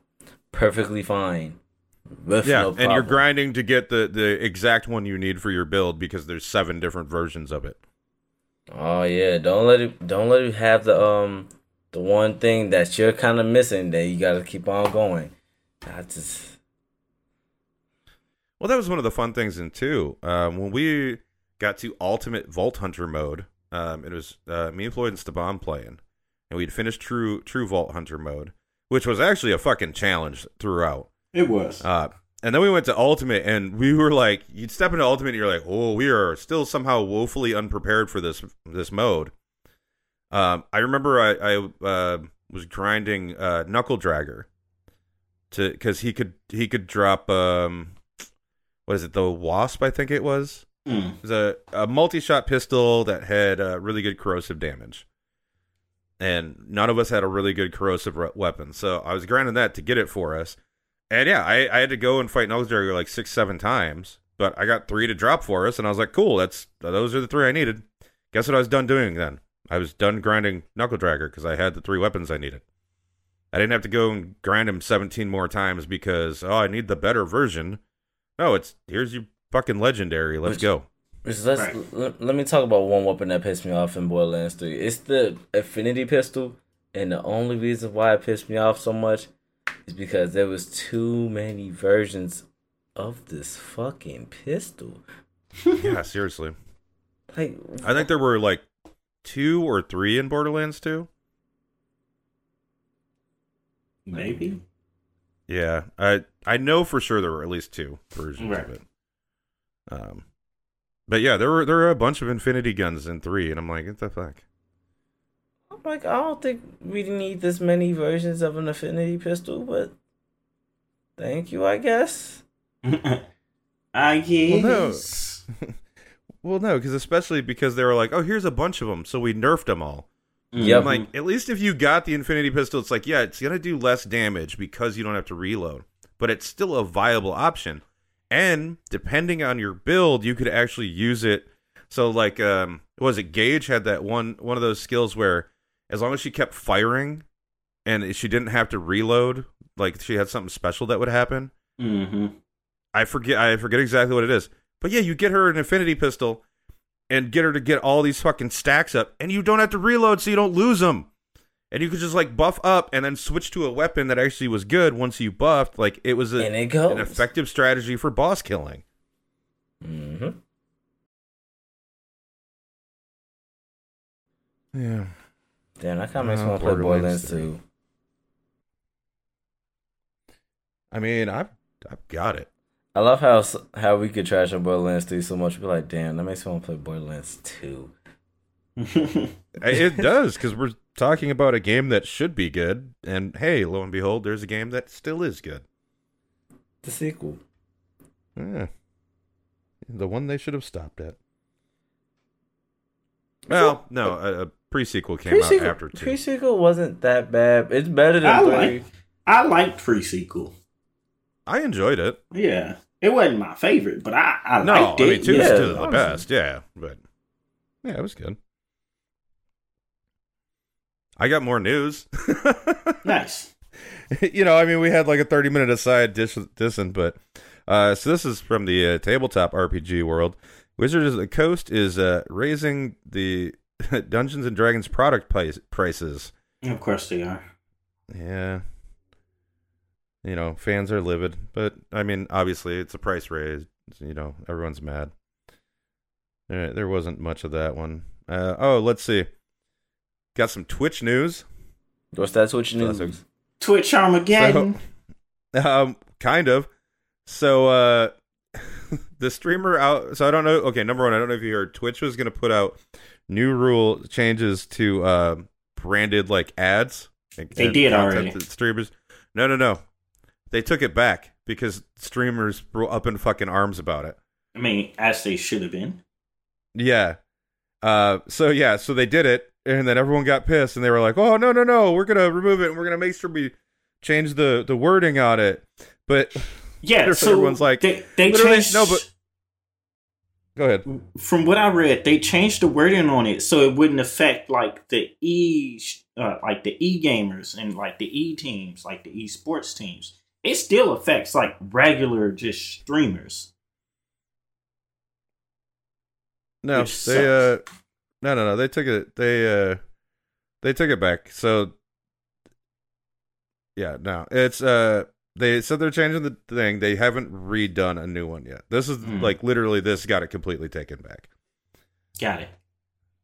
perfectly fine. With Yeah, no and you're grinding to get the the exact one you need for your build because there's seven different versions of it. Oh yeah, don't let it don't let it have the um the one thing that you're kind of missing that you got to keep on going. I just Well, that was one of the fun things in two. Um, when we got to Ultimate Vault Hunter mode, um, it was uh, me, and Floyd, and Staban playing, and we'd finished True True Vault Hunter mode. which was actually a fucking challenge throughout. It was. Uh, and then we went to Ultimate, and we were like, you'd step into Ultimate, and you're like, oh, we are still somehow woefully unprepared for this this mode. Um, I remember I, I uh, was grinding uh, Knuckle Dragger to because he could he could drop um, what is it the Wasp I think it was. Mm. It was a, a multi shot pistol that had uh, really good corrosive damage. And none of us had a really good corrosive re- weapon. So I was grinding that to get it for us. And yeah, I, I had to go and fight Dragger like six, seven times. But I got three to drop for us. And I was like, cool, that's those are the three I needed. Guess what I was done doing then? I was done grinding Knuckle Dragger because I had the three weapons I needed. I didn't have to go and grind him 17 more times because, oh, I need the better version. No, it's here's your fucking legendary. Let's Which- go. Let's, let's- Right. let, let me talk about one weapon that pissed me off in Borderlands 3. It's the Infinity Pistol, and the only reason why it pissed me off so much is because there was too many versions of this fucking pistol. yeah, seriously. Like, I think there were like two or three in Borderlands 2. Maybe. Yeah, I I know for sure there were at least two versions Right. of it. Um, but yeah, there were there were a bunch of Infinity guns in three, and I'm like, what the fuck? I'm like, I don't think we need this many versions of an Infinity Pistol, but thank you, I guess. I guess. no. Well, no, because especially because they were like, oh, here's a bunch of them, so we nerfed them all. Yeah, like, at least if you got the Infinity Pistol, it's like, yeah, it's gonna do less damage because you don't have to reload, but it's still a viable option. And depending on your build, you could actually use it. So, like, um, was it Gaige had that one one of those skills where, as long as she kept firing, and she didn't have to reload, like she had something special that would happen. Mm-hmm. I forget I forget exactly what it is. But yeah, you get her an infinity pistol and get her to get all these fucking stacks up and you don't have to reload so you don't lose them. And you could just like buff up and then switch to a weapon that actually was good once you buffed. Like it was a, it an effective strategy for boss killing. hmm Yeah. Damn, that kind of makes me Uh, want to play Borderlands 2. I mean, I've I've got it. I love how how we could trash on Borderlands 3 so much. Be like, damn, that makes me want to play Borderlands 2. it does because we're talking about a game that should be good, and hey, lo and behold, there's a game that still is good. The sequel. Yeah. The one they should have stopped at. Well, uh, no, a, a pre-sequel came out Pre-sequel, after two. pre-sequel wasn't that bad. It's better than I 3. like I liked pre sequel. I enjoyed it. Yeah. It wasn't my favorite, but I, I No, liked I it. mean two's yeah, still the best, yeah. But yeah, it was good. I got more news. Nice. you know, I mean, we had like a thirty-minute aside dish dissing, but uh, so this is from the uh, tabletop RPG world. Wizards of the Coast is uh, raising the Dungeons and Dragons product price- prices. Of course they are. Yeah. You know, fans are livid, but I mean, obviously, it's a price raise. You know, everyone's mad. There, there wasn't much of that one. Uh, oh, let's see. Got some Twitch news. What's that Twitch So that's news? Twitch Armageddon. Um, kind of. So, uh, the streamer out. So I don't know. Okay, number one, I don't know if you heard. Twitch was going to put out new rule changes to uh, branded like ads. and- They did content already. Streamers. No, no, no. They took it back because streamers were up in fucking arms about it. I mean, as they should have been. Yeah. Uh. So yeah. So they did it, and then everyone got pissed, and they were like, "Oh no, no, no! We're gonna remove it, and we're gonna make sure we change the the wording on it." But Yeah, so Everyone's like, they, they changed. no, but- go ahead. from what I read, they changed the wording on it so it wouldn't affect like the e, uh, like the e gamers and like the e teams, like the e sports teams. It still affects like regular just streamers. No, they uh, no, no, no. They took it. They uh, they took it back. So yeah, no, it's uh, they said they're changing the thing. They haven't redone a new one yet. This is Hmm. like literally this got it completely taken back. Got it.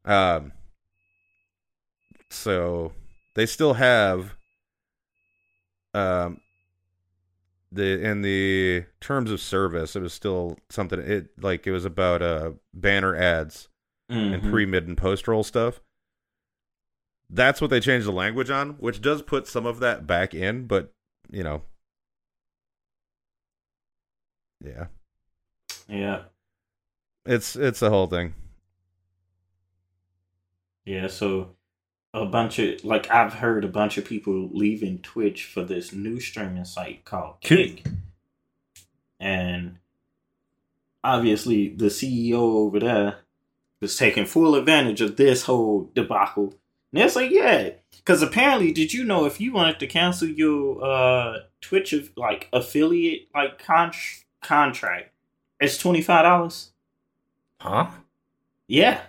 Um, so they still have um the in the terms of service, it was still something. It like it was about uh banner ads and Mhm. pre, mid, and post roll stuff. That's what they changed the language on, which does put some of that back in, but you know, yeah, yeah, it's it's the whole thing. yeah. So a bunch of like I've heard a bunch of people leaving Twitch for this new streaming site called. Kick, and obviously the CEO over there was taking full advantage of this whole debacle. And it's like, yeah, because apparently, did you know if you wanted to cancel your uh Twitch of like affiliate like con- contract, it's twenty five dollars. Huh? Yeah.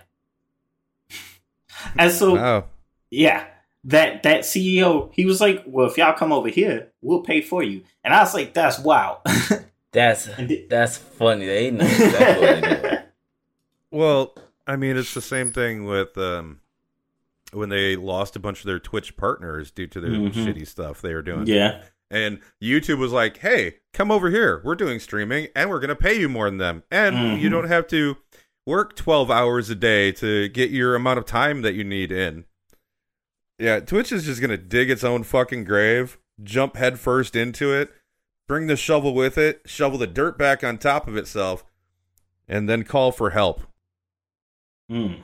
And so Oh, yeah, that that CEO, he was like, "Well, if y'all come over here, we'll pay for you." And I was like, "That's wow." That's And the- that's funny. They know exactly what they do. well, I mean, it's the same thing with um when they lost a bunch of their Twitch partners due to their Mhm. shitty stuff they were doing. yeah, And YouTube was like, "Hey, come over here. We're doing streaming, and we're gonna pay you more than them, and you Mhm. don't have to work twelve hours a day to get your amount of time that you need in." Yeah, Twitch is just gonna dig its own fucking grave, jump headfirst into it, bring the shovel with it, shovel the dirt back on top of itself, and then call for help. Mm.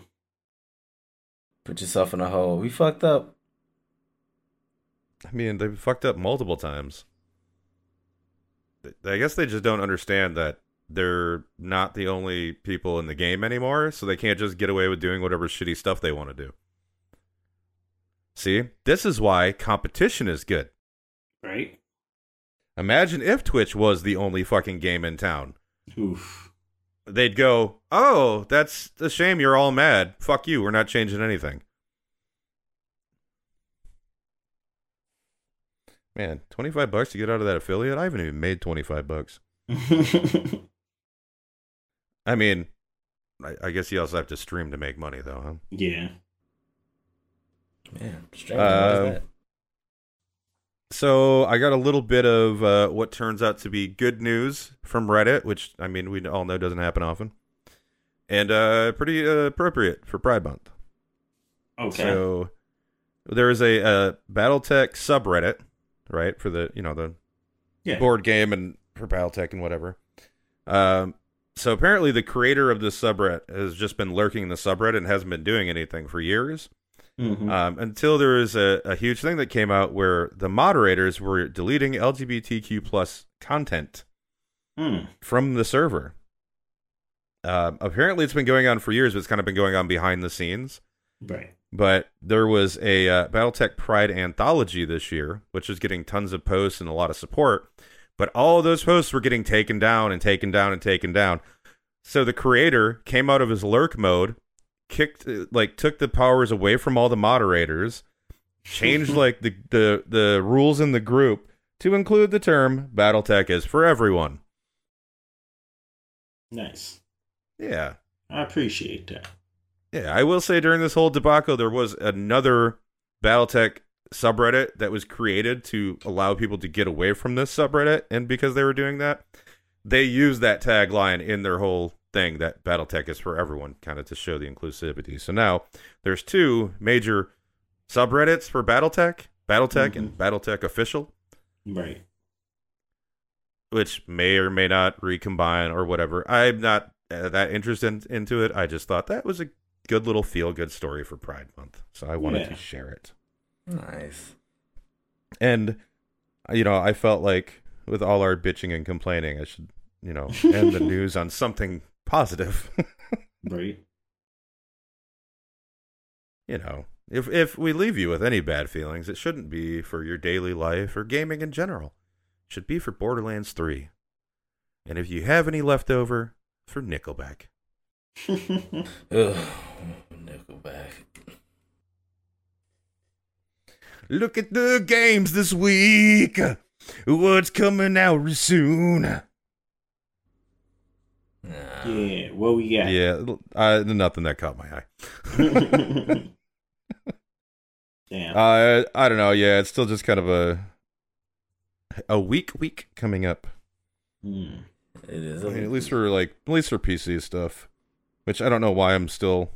Put yourself in a hole. We fucked up. I mean, they fucked up multiple times. I guess they just don't understand that they're not the only people in the game anymore, so they can't just get away with doing whatever shitty stuff they want to do. See, this is why competition is good. right. Imagine if Twitch was the only fucking game in town. Oof. They'd go, "Oh, that's a shame. You're all mad. Fuck you. We're not changing anything." Man, twenty five bucks to get out of that affiliate. I haven't even made twenty five bucks. I mean, I, I guess you also have to stream to make money, though, huh? yeah. Man, streaming, what is Um, that? So I got a little bit of uh, what turns out to be good news from Reddit, which I mean we all know doesn't happen often, and uh, pretty uh, appropriate for Pride Month. Okay. So there is a, a BattleTech subreddit, right, for the you know the yeah. board game and for BattleTech and whatever. Um, so apparently the creator of this subreddit has just been lurking in the subreddit and hasn't been doing anything for years. Mhm. Um, until there was a, a huge thing that came out where the moderators were deleting LGBTQ plus content Mm. from the server. Um, apparently, it's been going on for years, but it's kind of been going on behind the scenes. Right. But there was a uh, BattleTech Pride anthology this year, which was getting tons of posts and a lot of support. But all of those posts were getting taken down and taken down and taken down. So the creator came out of his lurk mode, kicked like took the powers away from all the moderators, changed like the the the rules in the group to include the term BattleTech is for everyone. Nice. Yeah. I appreciate that. Yeah, I will say during this whole debacle, there was another BattleTech subreddit that was created to allow people to get away from this subreddit, and because they were doing that, they used that tagline in their whole thing that BattleTech is for everyone, kind of to show the inclusivity. So now there's two major subreddits for BattleTech, BattleTech and BattleTech Official, Right. which may or may not recombine or whatever. I'm not uh, that interested in, into it. I just thought that was a good little feel good story for Pride Month, so I wanted Yeah. to share it. Nice. And you know, I felt like with all our bitching and complaining, I should you know end the news on something positive. Right. you know, if if we leave you with any bad feelings, it shouldn't be for your daily life or gaming in general. It should be for Borderlands 3. And if you have any left over, for Nickelback. Ugh. Nickelback. Look at the games this week. What's coming out soon? Nah. yeah. What we got? Yeah, uh, nothing that caught my eye. Damn. Uh, I don't know. Yeah, it's still just kind of a a weak week coming up. Hmm. It is. I mean, at least for like at least for PC stuff, which I don't know why I'm still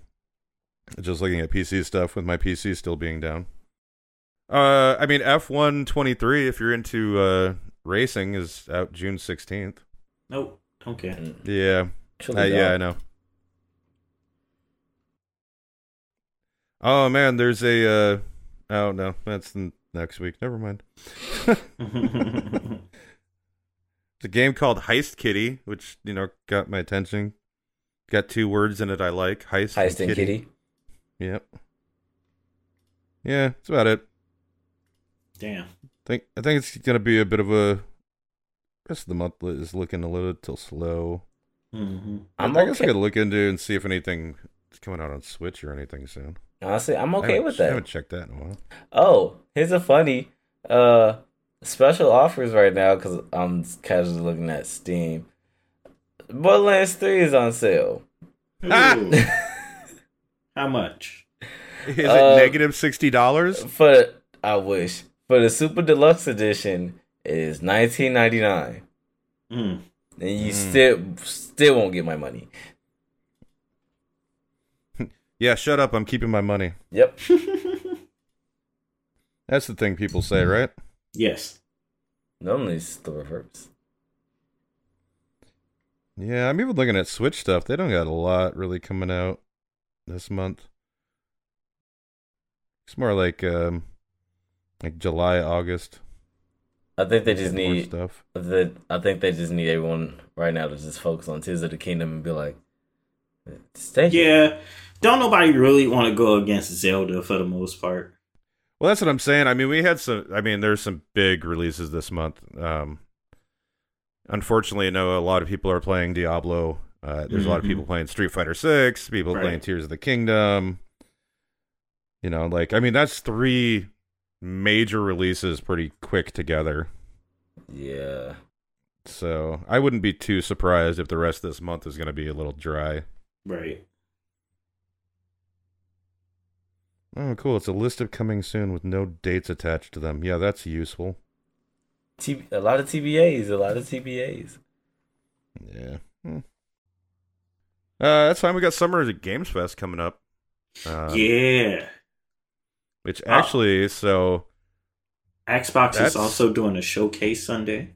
just looking at PC stuff with my PC still being down. Uh, I mean F123 if you're into uh racing is out June 16th. Nope. Okay. Yeah. Chili Uh, yeah, I know. Oh man, there's a uh oh no, that's the next week. Never mind. It's a game called Heist Kitty, which, you know, got my attention. Got two words in it I like. Heist, Heist and Kitty. Yep. Yeah, that's about it. Damn. think I think it's gonna be a bit of a rest of the month is looking a little too slow. hmm I'm I guess I okay. could look into and see if anything is coming out on Switch or anything soon. Honestly, I'm okay with that. I that. haven't checked that in a while. Oh, here's a funny uh special offers right now because I'm casually looking at Steam. Borderlands 3 is on sale. Ah! How much? Is it Uh, negative sixty dollars? For I wish for the Super Deluxe Edition it is 19.99, Mm. and you Mm. still still won't get my money. Yeah, shut up. I'm keeping my money. Yep. That's the thing people say, right? yes. Normally it's the reverse. Yeah, I'm even looking at Switch stuff. They don't got a lot really coming out this month. It's more like um like July, August. I think they just need stuff. that. I think they just need everyone right now to just focus on Tears of the Kingdom and be like, stay. here. Yeah. Don't nobody really want to go against Zelda for the most part. Well, that's what I'm saying. I mean, we had some. I mean, there's some big releases this month. Um, unfortunately, I know a lot of people are playing Diablo. Uh, there's a lot of Mhm. people playing Street Fighter Six. People Right. playing Tears of the Kingdom. You know, like I mean, that's three major releases pretty quick together. Yeah. So I wouldn't be too surprised if the rest of this month is going to be a little dry. Right. Oh, cool! It's a list of coming soon with no dates attached to them. Yeah, that's useful. T- a lot of TBAs. A lot of TBAs. Yeah. Hmm. Uh, that's fine. We got Summer Games Fest coming up. Um, yeah. Which Oh. actually, so Xbox is also doing a showcase Sunday.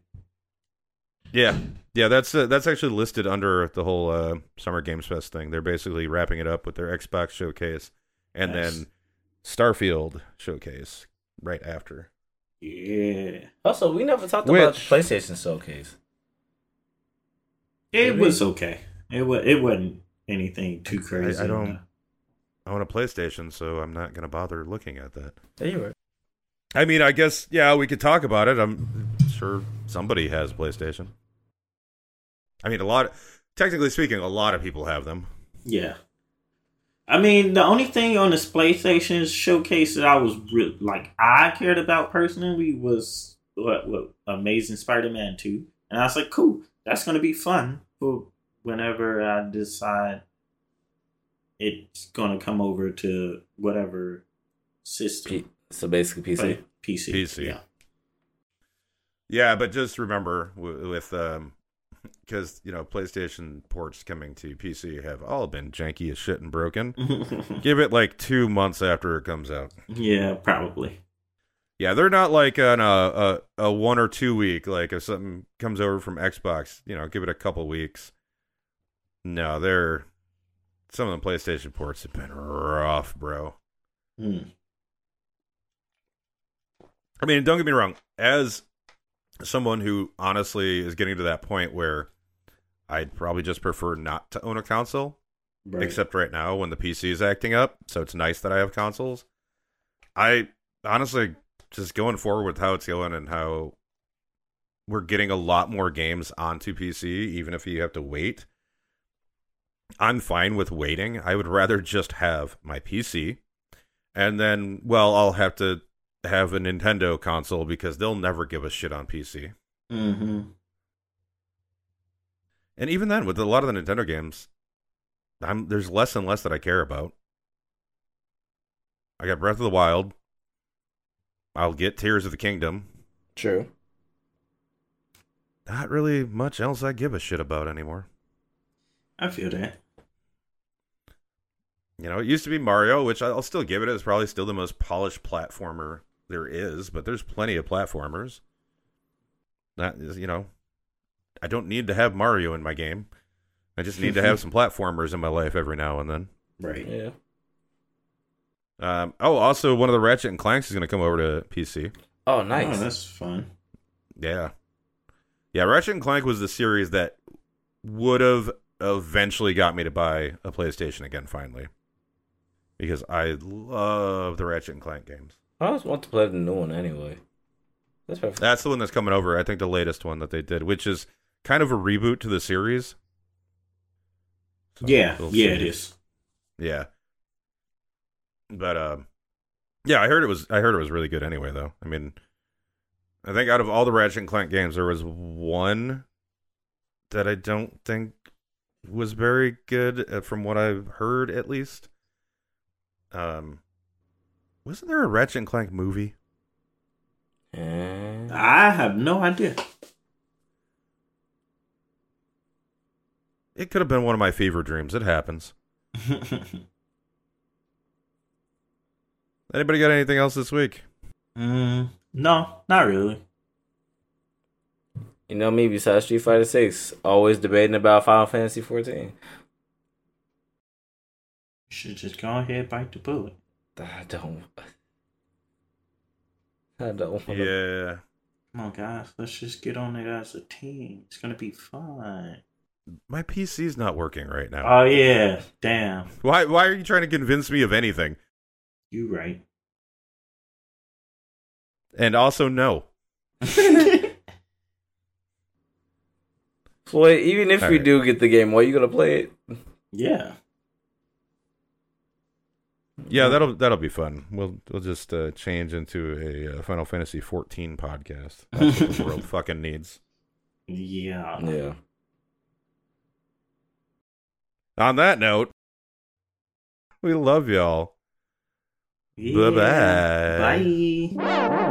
yeah, yeah. That's uh, that's actually listed under the whole uh, Summer Games Fest thing. They're basically wrapping it up with their Xbox showcase and Nice. then Starfield showcase right after. Yeah. Also, we never talked about the Which- PlayStation showcase. It Did was we? okay. It was it wasn't anything too crazy. I don't- I own a PlayStation, so I'm not going to bother looking at that. Anyway. I mean, I guess yeah, we could talk about it. I'm sure somebody has a PlayStation. I mean, a lot. technically speaking, a lot of people have them. Yeah. I mean, the only thing on this PlayStation showcase that I was re- like I cared about personally was what, what Amazing Spider-Man Two, and I was like, cool, that's gonna be fun for whenever I decide it's gonna come over to whatever system. P- so basically, PC. Play- PC. PC. Yeah. Yeah, but just remember with um, because you know PlayStation ports coming to PC have all been janky as shit and broken. Give it like two months after it comes out. yeah, probably. Yeah, they're not like on a, a a one or two week. Like if something comes over from Xbox, you know, give it a couple weeks. No, they're some of the PlayStation ports have been rough, bro. Hmm. I mean, don't get me wrong. As someone who honestly is getting to that point where I'd probably just prefer not to own a console, Right. except right now when the PC is acting up. So it's nice that I have consoles. I honestly just going forward with how it's going and how we're getting a lot more games onto PC, even if you have to wait. I'm fine with waiting. I would rather just have my PC. And then, well, I'll have to have a Nintendo console because they'll never give a shit on PC. mm-hmm. And even then, with a lot of the Nintendo games, I'm there's less and less that I care about. I got Breath of the Wild. I'll get Tears of the Kingdom. True. not really much else I give a shit about anymore. I feel that. You know, it used to be Mario, which I'll still give it. It's probably still the most polished platformer there is, but there's plenty of platformers. That is, you know, I don't need to have Mario in my game. I just need to have some platformers in my life every now and then. Right. Yeah. Um, oh, also, one of the Ratchet and Clanks is going to come over to PC. Oh, nice. Oh, that's fun. Yeah. Yeah, Ratchet and Clank was the series that would have eventually got me to buy a PlayStation again, finally. Because I love the Ratchet and Clank games. I always want to play the new one anyway. That's perfect. That's the one that's coming over. I think the latest one that they did, which is kind of a reboot to the series. So, yeah, we'll yeah, see. it is. Yeah. But um yeah, I heard it was I heard it was really good anyway though. I mean I think out of all the Ratchet and Clank games there was one that I don't think was very good uh, from what I've heard at least. Um wasn't there a Ratchet and Clank movie? Eh. I have no idea. It could have been one of my fever dreams. It happens. Anybody got anything else this week? mm, no, not really. You know me, besides Street Fighter Six, always debating about Final Fantasy fourteen. You should just go ahead bite the bullet. I don't. I don't. Wanna, Yeah. Come on, guys. Let's just get on it as a team. It's gonna be fun. My PC's not working right now. Oh yeah, damn. Why why are you trying to convince me of anything? You right. And also no. Boy, even if we Alright. do get the game, why are you gonna play it? yeah. Yeah, that'll that'll be fun. We'll we'll just uh, change into a uh, Final Fantasy 14 podcast. That's what the world fucking needs. Yeah. Yeah. On that note, we love y'all. Yeah. Bye-bye. Bye.